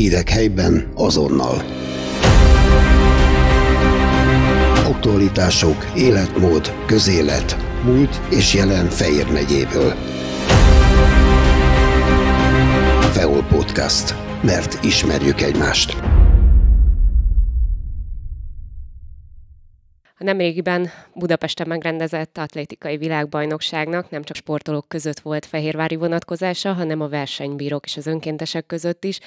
Hírek helyben azonnal. Aktualitások, életmód, közélet, múlt és jelen Fejér megyéből. Feol Podcast. Mert ismerjük egymást. A nemrégiben Budapesten megrendezett atlétikai világbajnokságnak nem csak sportolók között volt fehérvári vonatkozása, hanem a versenybírók és az önkéntesek között is.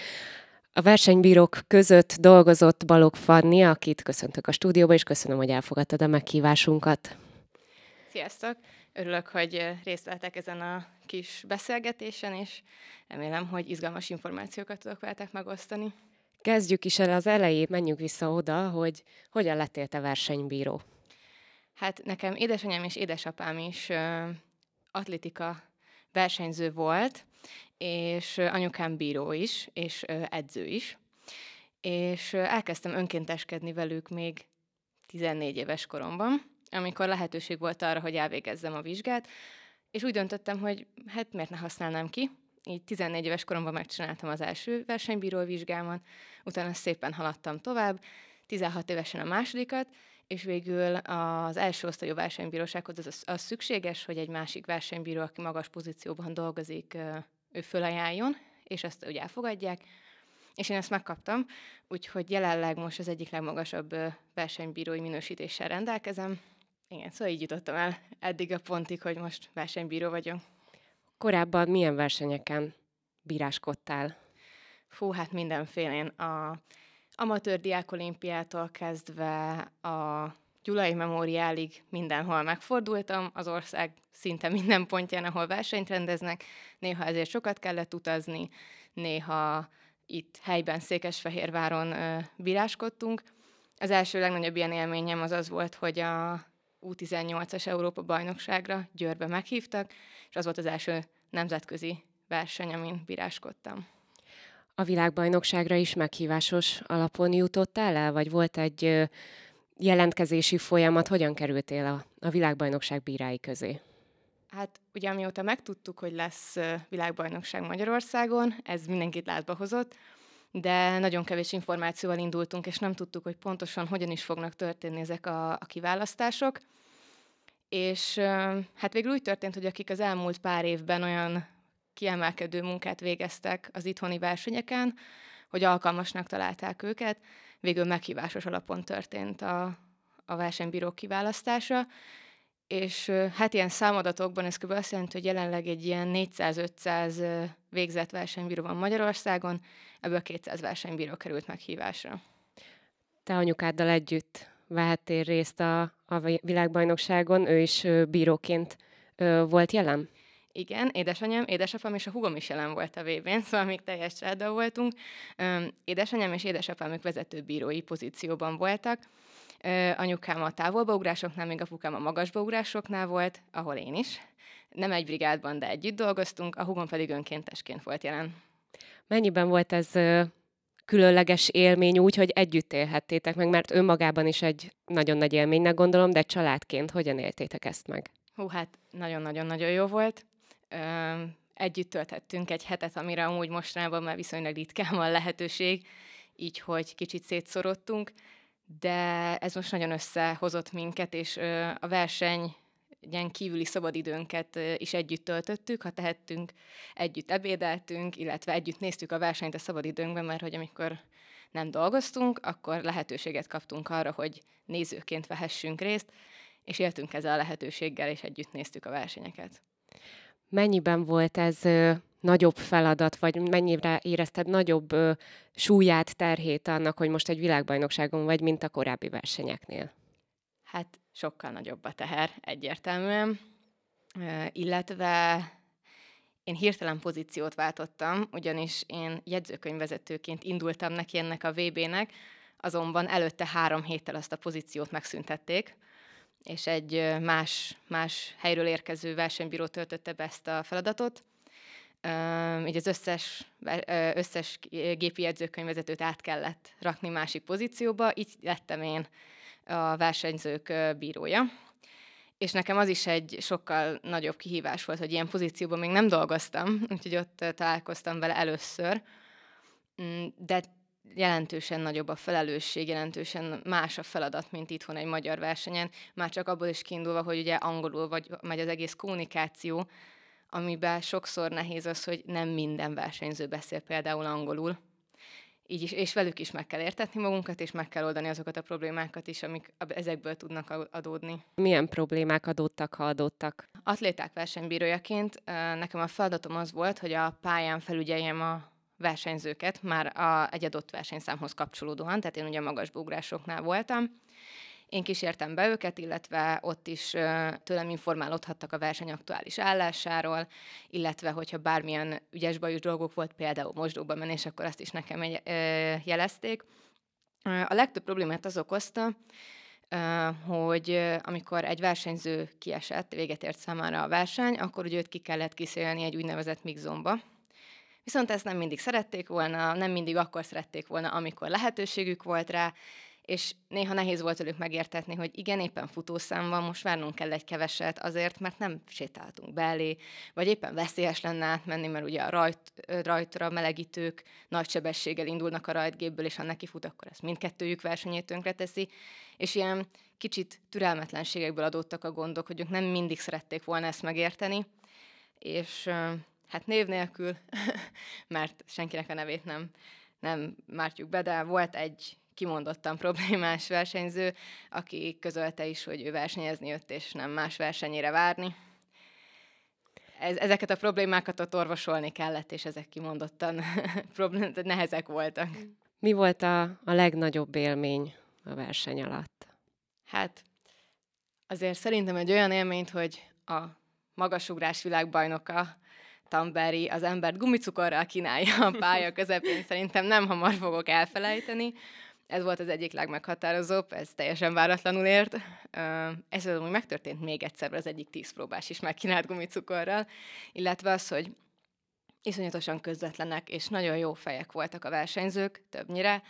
A versenybírók között dolgozott Balog Fanni, akit köszöntök a stúdióba, és köszönöm, hogy elfogadtad a meghívásunkat. Sziasztok! Örülök, hogy részt vettek ezen a kis beszélgetésen, és remélem, hogy izgalmas információkat tudok veletek megosztani. Kezdjük is el az elejét, menjünk vissza oda, hogy hogyan lettél te versenybíró. Hát nekem édesanyám és édesapám is uh, atlétika versenyző volt, és anyukám bíró is, és edző is. És elkezdtem önkénteskedni velük még 14 éves koromban, amikor lehetőség volt arra, hogy elvégezzem a vizsgát, és úgy döntöttem, hogy hát miért ne használnám ki, így 14 éves koromban megcsináltam az első versenybíró vizsgámat, utána szépen haladtam tovább, 16 évesen a másodikat, és végül az első osztályú versenybírósághoz az, az szükséges, hogy egy másik versenybíró, aki magas pozícióban dolgozik, ő fölajánljon, és ezt ugye elfogadják, és én ezt megkaptam, úgyhogy jelenleg most az egyik legmagasabb versenybírói minősítéssel rendelkezem. Igen, szóval így jutottam el eddig a pontig, hogy most versenybíró vagyok. Korábban milyen versenyeken bíráskodtál? Fú, hát mindenfélén. A amatőr diákolimpiától kezdve a Gyulai Memoriálig mindenhol megfordultam, az ország szinte minden pontján, ahol versenyt rendeznek. Néha ezért sokat kellett utazni, néha itt helyben Székesfehérváron ö, bíráskodtunk. Az első legnagyobb ilyen élményem az az volt, hogy a U18-as Európa bajnokságra Győrbe meghívtak, és az volt az első nemzetközi verseny, amin bíráskodtam. A világbajnokságra is meghívásos alapon jutottál el, vagy volt egy jelentkezési folyamat, hogyan kerültél a, a világbajnokság bírái közé? Hát ugye amióta megtudtuk, hogy lesz világbajnokság Magyarországon, ez mindenkit látba hozott, de nagyon kevés információval indultunk, és nem tudtuk, hogy pontosan hogyan is fognak történni ezek a, a kiválasztások. És hát végül úgy történt, hogy akik az elmúlt pár évben olyan kiemelkedő munkát végeztek az itthoni versenyeken, hogy alkalmasnak találták őket, végül meghívásos alapon történt a, a versenybírók kiválasztása, és hát ilyen számadatokban ez kb. azt jelenti, hogy jelenleg egy ilyen 400-500 végzett versenybíró van Magyarországon, ebből 200 versenybíró került meghívásra. Te anyukáddal együtt vehettél részt a, a világbajnokságon, ő is bíróként volt jelen? Igen, édesanyám, édesapám és a hugom is jelen volt a vb n szóval még teljes családdal voltunk. Édesanyám és édesapám ők vezető bírói pozícióban voltak. Anyukám a távolbaugrásoknál, még apukám a magasbaugrásoknál volt, ahol én is. Nem egy brigádban, de együtt dolgoztunk, a hugom pedig önkéntesként volt jelen. Mennyiben volt ez különleges élmény úgy, hogy együtt élhettétek meg, mert önmagában is egy nagyon nagy élménynek gondolom, de családként hogyan éltétek ezt meg? Hú, hát nagyon-nagyon-nagyon jó volt. Együtt tölthettünk egy hetet, amire amúgy mostanában már viszonylag ritkán van lehetőség, így hogy kicsit szétszorodtunk, de ez most nagyon összehozott minket, és a verseny ilyen kívüli szabadidőnket is együtt töltöttük, ha tehettünk, együtt ebédeltünk, illetve együtt néztük a versenyt a szabadidőnkben, mert hogy amikor nem dolgoztunk, akkor lehetőséget kaptunk arra, hogy nézőként vehessünk részt, és éltünk ezzel a lehetőséggel, és együtt néztük a versenyeket. Mennyiben volt ez nagyobb feladat, vagy mennyire érezted nagyobb súlyát, terhét annak, hogy most egy világbajnokságon vagy, mint a korábbi versenyeknél? Hát sokkal nagyobb a teher, egyértelműen. Illetve én hirtelen pozíciót váltottam, ugyanis én jegyzőkönyvvezetőként indultam neki ennek a VB-nek, azonban előtte három héttel azt a pozíciót megszüntették, és egy más, más helyről érkező versenybíró töltötte be ezt a feladatot. Így az összes, összes gépi jegyzőkönyvvezetőt át kellett rakni másik pozícióba, így lettem én a versenyzők bírója. És nekem az is egy sokkal nagyobb kihívás volt, hogy ilyen pozícióban még nem dolgoztam, úgyhogy ott találkoztam vele először. mm, de jelentősen nagyobb a felelősség, jelentősen más a feladat, mint itthon egy magyar versenyen. Már csak abból is kiindulva, hogy ugye angolul vagy megy az egész kommunikáció, amiben sokszor nehéz az, hogy nem minden versenyző beszél például angolul. Így is, és velük is meg kell értetni magunkat, és meg kell oldani azokat a problémákat is, amik ezekből tudnak adódni. Milyen problémák adódtak, ha adódtak? Atléták versenybírójaként nekem a feladatom az volt, hogy a pályán felügyeljem a versenyzőket már a, egy adott versenyszámhoz kapcsolódóan, tehát én ugye magas ugrásoknál voltam. Én kísértem be őket, illetve ott is tőlem informálódhattak a verseny aktuális állásáról, illetve hogyha bármilyen ügyes bajos dolgok volt, például mosdóba menés, akkor azt is nekem egy, jelezték. A legtöbb problémát az okozta, hogy amikor egy versenyző kiesett, véget ért számára a verseny, akkor ugye őt ki kellett kiszélni egy úgynevezett mixzomba, Viszont ezt nem mindig szerették volna, nem mindig akkor szerették volna, amikor lehetőségük volt rá, és néha nehéz volt velük megértetni, hogy igen, éppen futószám van, most várnunk kell egy keveset azért, mert nem sétáltunk belé, vagy éppen veszélyes lenne átmenni, mert ugye a rajt, rajtra melegítők nagy sebességgel indulnak a rajtgépből, és ha neki fut, akkor ez mindkettőjük versenyét tönkreteszi, és ilyen kicsit türelmetlenségekből adódtak a gondok, hogy ők nem mindig szerették volna ezt megérteni, és hát név nélkül, mert senkinek a nevét nem, nem mártjuk be, de volt egy kimondottan problémás versenyző, aki közölte is, hogy ő versenyezni jött, és nem más versenyére várni. Ez, ezeket a problémákat ott orvosolni kellett, és ezek kimondottan nehezek voltak. Mi volt a, a legnagyobb élmény a verseny alatt? Hát azért szerintem egy olyan élményt, hogy a magasugrás világbajnoka Tamberi az embert gumicukorral kínálja a pálya közepén, szerintem nem hamar fogok elfelejteni. Ez volt az egyik legmeghatározóbb, ez teljesen váratlanul ért. Ez az, hogy megtörtént még egyszer, az egyik tíz próbás is megkínált gumicukorral, illetve az, hogy iszonyatosan közvetlenek, és nagyon jó fejek voltak a versenyzők, többnyire,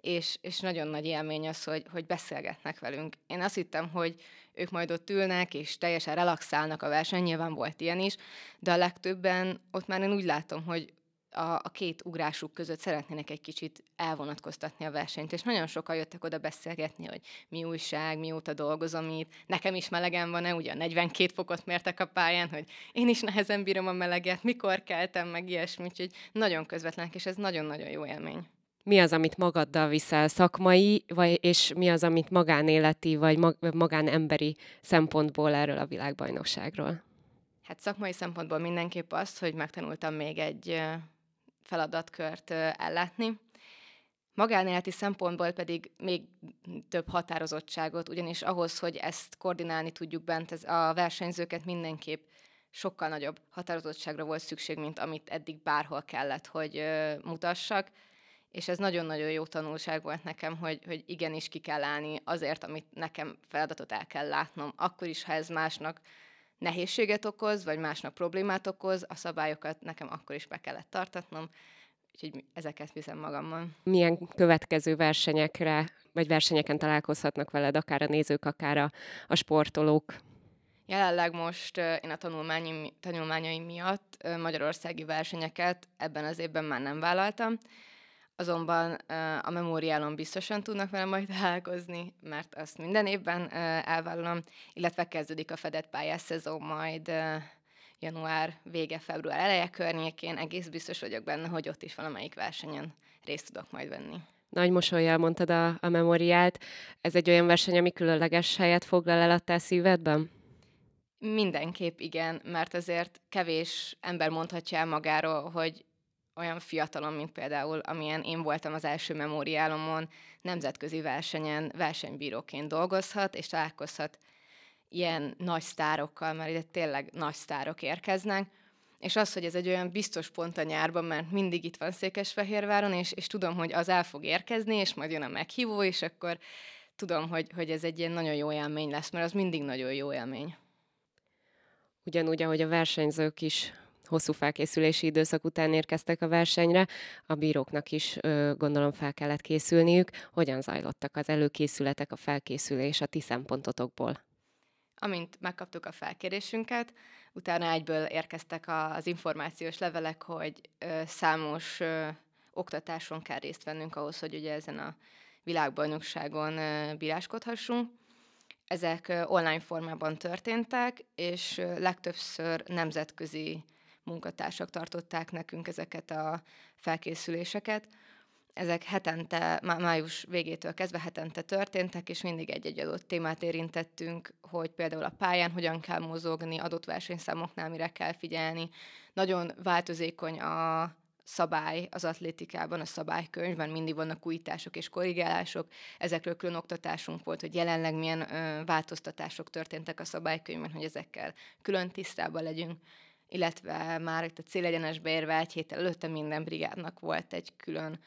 és, és nagyon nagy élmény az, hogy, hogy beszélgetnek velünk. Én azt hittem, hogy ők majd ott ülnek, és teljesen relaxálnak a verseny, nyilván volt ilyen is, de a legtöbben ott már én úgy látom, hogy a, a két ugrásuk között szeretnének egy kicsit elvonatkoztatni a versenyt, és nagyon sokan jöttek oda beszélgetni, hogy mi újság, mióta dolgozom itt, nekem is melegen van-e, ugye 42 fokot mértek a pályán, hogy én is nehezen bírom a meleget, mikor keltem, meg ilyesmi, úgyhogy nagyon közvetlenek, és ez nagyon-nagyon jó élmény mi az, amit magaddal viszel szakmai, vagy, és mi az, amit magánéleti, vagy mag, magánemberi szempontból erről a világbajnokságról? Hát szakmai szempontból mindenképp azt, hogy megtanultam még egy feladatkört ellátni. Magánéleti szempontból pedig még több határozottságot, ugyanis ahhoz, hogy ezt koordinálni tudjuk bent, ez a versenyzőket mindenképp sokkal nagyobb határozottságra volt szükség, mint amit eddig bárhol kellett, hogy mutassak és ez nagyon-nagyon jó tanulság volt nekem, hogy, hogy igenis ki kell állni azért, amit nekem feladatot el kell látnom. Akkor is, ha ez másnak nehézséget okoz, vagy másnak problémát okoz, a szabályokat nekem akkor is be kellett tartatnom, úgyhogy ezeket viszem magammal. Milyen következő versenyekre, vagy versenyeken találkozhatnak veled, akár a nézők, akár a, a sportolók? Jelenleg most én a tanulmányaim, tanulmányaim miatt magyarországi versenyeket ebben az évben már nem vállaltam, azonban a memóriálon biztosan tudnak vele majd találkozni, mert azt minden évben elvállalom, illetve kezdődik a fedett pályás szezon majd január vége, február eleje környékén, egész biztos vagyok benne, hogy ott is valamelyik versenyen részt tudok majd venni. Nagy mosolyjal mondtad a, a memóriát. Ez egy olyan verseny, ami különleges helyet foglal el a te szívedben? Mindenképp igen, mert azért kevés ember mondhatja el magáról, hogy olyan fiatalon, mint például amilyen én voltam az első memóriálomon, nemzetközi versenyen versenybíróként dolgozhat, és találkozhat ilyen nagy sztárokkal, mert ide tényleg nagy sztárok érkeznek, és az, hogy ez egy olyan biztos pont a nyárban, mert mindig itt van Székesfehérváron, és, és tudom, hogy az el fog érkezni, és majd jön a meghívó, és akkor tudom, hogy, hogy ez egy ilyen nagyon jó élmény lesz, mert az mindig nagyon jó élmény. Ugyanúgy, ahogy a versenyzők is hosszú felkészülési időszak után érkeztek a versenyre, a bíróknak is gondolom fel kellett készülniük. Hogyan zajlottak az előkészületek, a felkészülés a ti szempontotokból? Amint megkaptuk a felkérésünket, utána egyből érkeztek az információs levelek, hogy számos oktatáson kell részt vennünk ahhoz, hogy ugye ezen a világbajnokságon bíráskodhassunk. Ezek online formában történtek, és legtöbbször nemzetközi munkatársak tartották nekünk ezeket a felkészüléseket. Ezek hetente, május végétől kezdve hetente történtek, és mindig egy-egy adott témát érintettünk, hogy például a pályán hogyan kell mozogni, adott versenyszámoknál mire kell figyelni. Nagyon változékony a szabály az atlétikában, a szabálykönyvben mindig vannak újítások és korrigálások. Ezekről külön oktatásunk volt, hogy jelenleg milyen ö, változtatások történtek a szabálykönyvben, hogy ezekkel külön tisztában legyünk illetve már itt a célegyenesbe érve egy héttel előtte minden brigádnak volt egy külön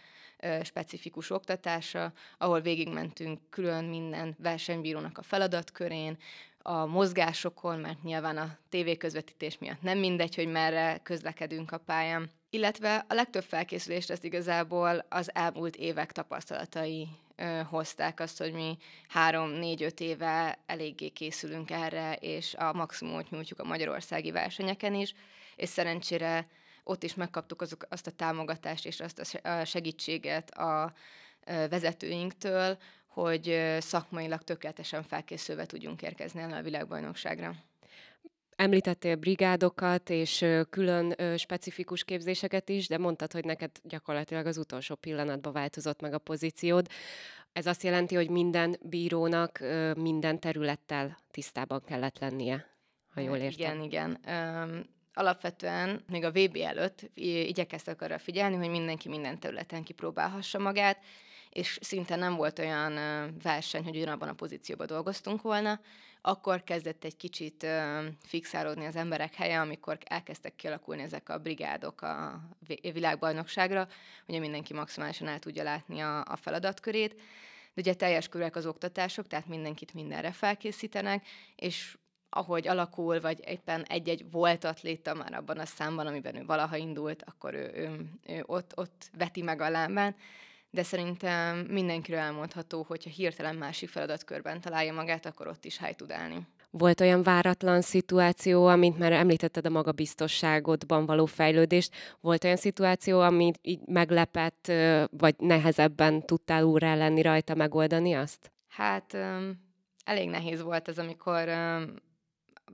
specifikus oktatása, ahol végigmentünk külön minden versenybírónak a feladatkörén, a mozgásokon, mert nyilván a tévéközvetítés miatt nem mindegy, hogy merre közlekedünk a pályán. Illetve a legtöbb felkészülést ezt igazából az elmúlt évek tapasztalatai ö, hozták azt, hogy mi három-négy-öt éve eléggé készülünk erre, és a maximumot nyújtjuk a magyarországi versenyeken is, és szerencsére ott is megkaptuk azok, azt a támogatást és azt a segítséget a vezetőinktől, hogy szakmailag tökéletesen felkészülve tudjunk érkezni el a világbajnokságra. Említettél brigádokat és külön specifikus képzéseket is, de mondtad, hogy neked gyakorlatilag az utolsó pillanatban változott meg a pozíciód. Ez azt jelenti, hogy minden bírónak minden területtel tisztában kellett lennie, ha jól értem. Igen, igen. Um, alapvetően még a VB előtt igyekeztek arra figyelni, hogy mindenki minden területen kipróbálhassa magát, és szinte nem volt olyan verseny, hogy ugyanabban a pozícióban dolgoztunk volna, akkor kezdett egy kicsit fixálódni az emberek helye, amikor elkezdtek kialakulni ezek a brigádok a világbajnokságra, hogy mindenki maximálisan el tudja látni a, a feladatkörét. De ugye teljes körek az oktatások, tehát mindenkit mindenre felkészítenek, és ahogy alakul, vagy éppen egy-egy volt atléta már abban a számban, amiben ő valaha indult, akkor ő, ő, ő ott, ott veti meg a lábán de szerintem mindenkiről elmondható, hogyha hirtelen másik feladatkörben találja magát, akkor ott is hely tud állni. Volt olyan váratlan szituáció, amint már említetted a magabiztosságodban való fejlődést, volt olyan szituáció, amit így meglepett, vagy nehezebben tudtál úrrá lenni rajta, megoldani azt? Hát elég nehéz volt ez, amikor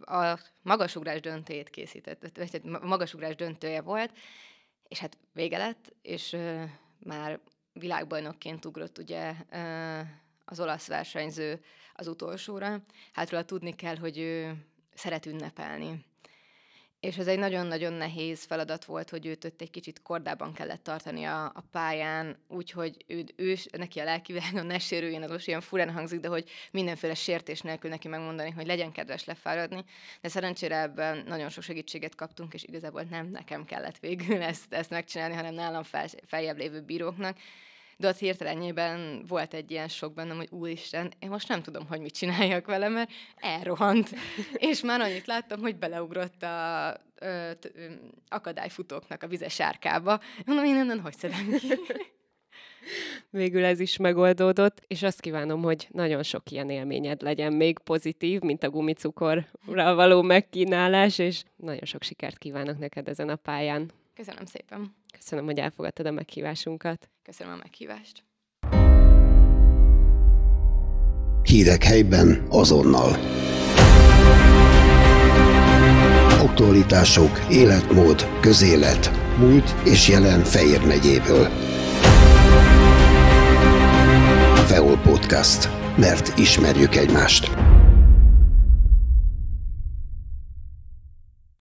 a magasugrás döntőjét készített, vagy magasugrás döntője volt, és hát vége lett, és már világbajnokként ugrott ugye az olasz versenyző az utolsóra. Hát róla tudni kell, hogy ő szeret ünnepelni. És ez egy nagyon-nagyon nehéz feladat volt, hogy őt ott egy kicsit kordában kellett tartani a, a pályán, úgyhogy ő, ő, neki a lelkivilágon ne sérüljön, az most ilyen furán hangzik, de hogy mindenféle sértés nélkül neki megmondani, hogy legyen kedves lefáradni. De szerencsére ebben nagyon sok segítséget kaptunk, és igazából nem nekem kellett végül ezt, ezt megcsinálni, hanem nálam fel, feljebb lévő bíróknak de ott hirtelenjében volt egy ilyen sok bennem, hogy úristen, én most nem tudom, hogy mit csináljak vele, mert elrohant. és már annyit láttam, hogy beleugrott a ö, t, ö, akadályfutóknak a vizes sárkába. Mondom, én innen hogy szedem ki? Végül ez is megoldódott, és azt kívánom, hogy nagyon sok ilyen élményed legyen még pozitív, mint a gumicukorra való megkínálás, és nagyon sok sikert kívánok neked ezen a pályán. Köszönöm szépen. Köszönöm, hogy elfogadtad a meghívásunkat. Köszönöm a meghívást. Hírek helyben azonnal. Aktualitások, életmód, közélet, múlt és jelen Fejér megyéből. Feol Podcast. Mert ismerjük egymást.